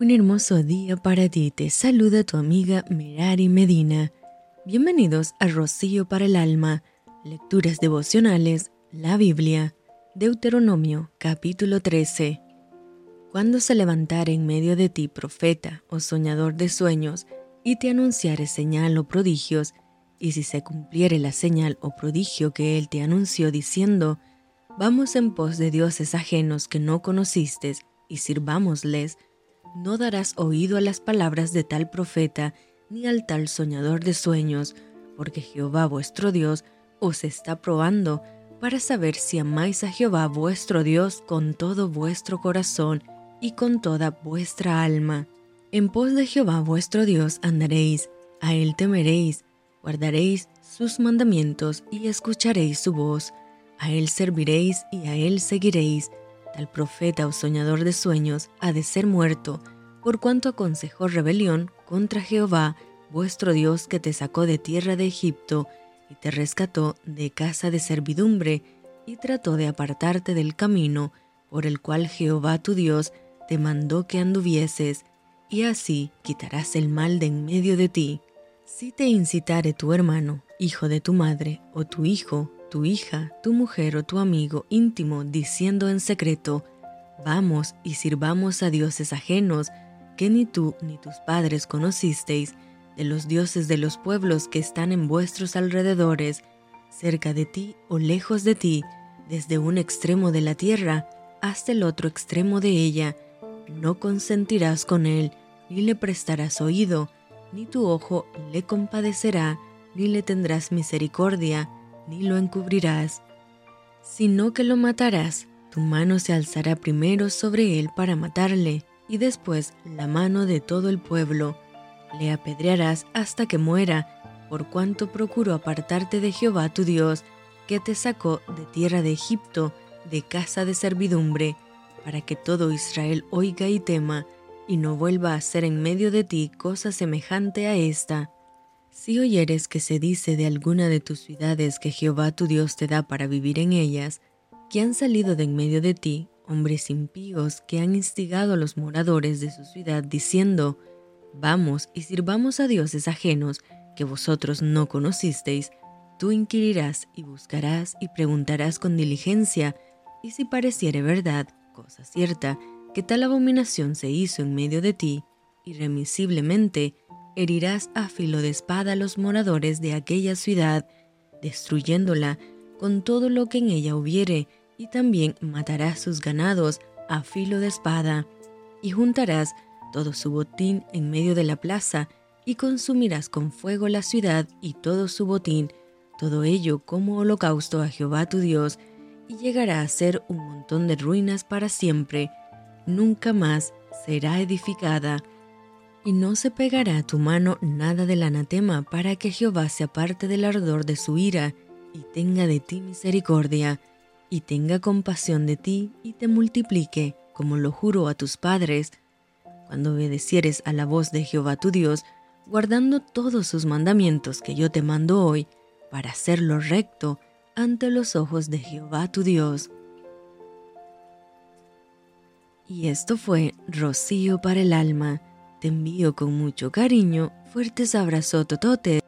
Un hermoso día para ti, te saluda tu amiga Merari Medina. Bienvenidos a Rocío para el Alma, Lecturas Devocionales, la Biblia, Deuteronomio capítulo 13. Cuando se levantare en medio de ti profeta o soñador de sueños, y te anunciare señal o prodigios, y si se cumpliere la señal o prodigio que él te anunció diciendo, Vamos en pos de dioses ajenos que no conociste, y sirvámosles, no darás oído a las palabras de tal profeta ni al tal soñador de sueños, porque Jehová vuestro Dios os está probando para saber si amáis a Jehová vuestro Dios con todo vuestro corazón y con toda vuestra alma. En pos de Jehová vuestro Dios andaréis, a él temeréis, guardaréis sus mandamientos y escucharéis su voz, a él serviréis y a él seguiréis, Tal profeta o soñador de sueños ha de ser muerto, por cuanto aconsejó rebelión contra Jehová, vuestro Dios que te sacó de tierra de Egipto y te rescató de casa de servidumbre, y trató de apartarte del camino por el cual Jehová tu Dios te mandó que anduvieses, y así quitarás el mal de en medio de ti. Si te incitare tu hermano, hijo de tu madre, o tu hijo, tu hija, tu mujer o tu amigo íntimo diciendo en secreto, vamos y sirvamos a dioses ajenos que ni tú ni tus padres conocisteis, de los dioses de los pueblos que están en vuestros alrededores, cerca de ti o lejos de ti, desde un extremo de la tierra hasta el otro extremo de ella, no consentirás con él, ni le prestarás oído, ni tu ojo le compadecerá, ni le tendrás misericordia, ni lo encubrirás, sino que lo matarás. Tu mano se alzará primero sobre él para matarle, y después la mano de todo el pueblo. Le apedrearás hasta que muera, por cuanto procuró apartarte de Jehová tu Dios, que te sacó de tierra de Egipto, de casa de servidumbre, para que todo Israel oiga y tema, y no vuelva a hacer en medio de ti cosa semejante a esta. Si oyeres que se dice de alguna de tus ciudades que Jehová tu Dios te da para vivir en ellas, que han salido de en medio de ti hombres impíos que han instigado a los moradores de su ciudad diciendo, Vamos y sirvamos a dioses ajenos que vosotros no conocisteis, tú inquirirás y buscarás y preguntarás con diligencia, y si pareciere verdad, cosa cierta, que tal abominación se hizo en medio de ti, irremisiblemente, herirás a filo de espada a los moradores de aquella ciudad, destruyéndola con todo lo que en ella hubiere, y también matarás sus ganados a filo de espada, y juntarás todo su botín en medio de la plaza, y consumirás con fuego la ciudad y todo su botín, todo ello como holocausto a Jehová tu Dios, y llegará a ser un montón de ruinas para siempre, nunca más será edificada. Y no se pegará a tu mano nada del anatema para que Jehová se aparte del ardor de su ira y tenga de ti misericordia, y tenga compasión de ti y te multiplique, como lo juro a tus padres, cuando obedecieres a la voz de Jehová tu Dios, guardando todos sus mandamientos que yo te mando hoy, para hacerlo recto ante los ojos de Jehová tu Dios. Y esto fue Rocío para el alma te envío con mucho cariño fuertes abrazos tototes.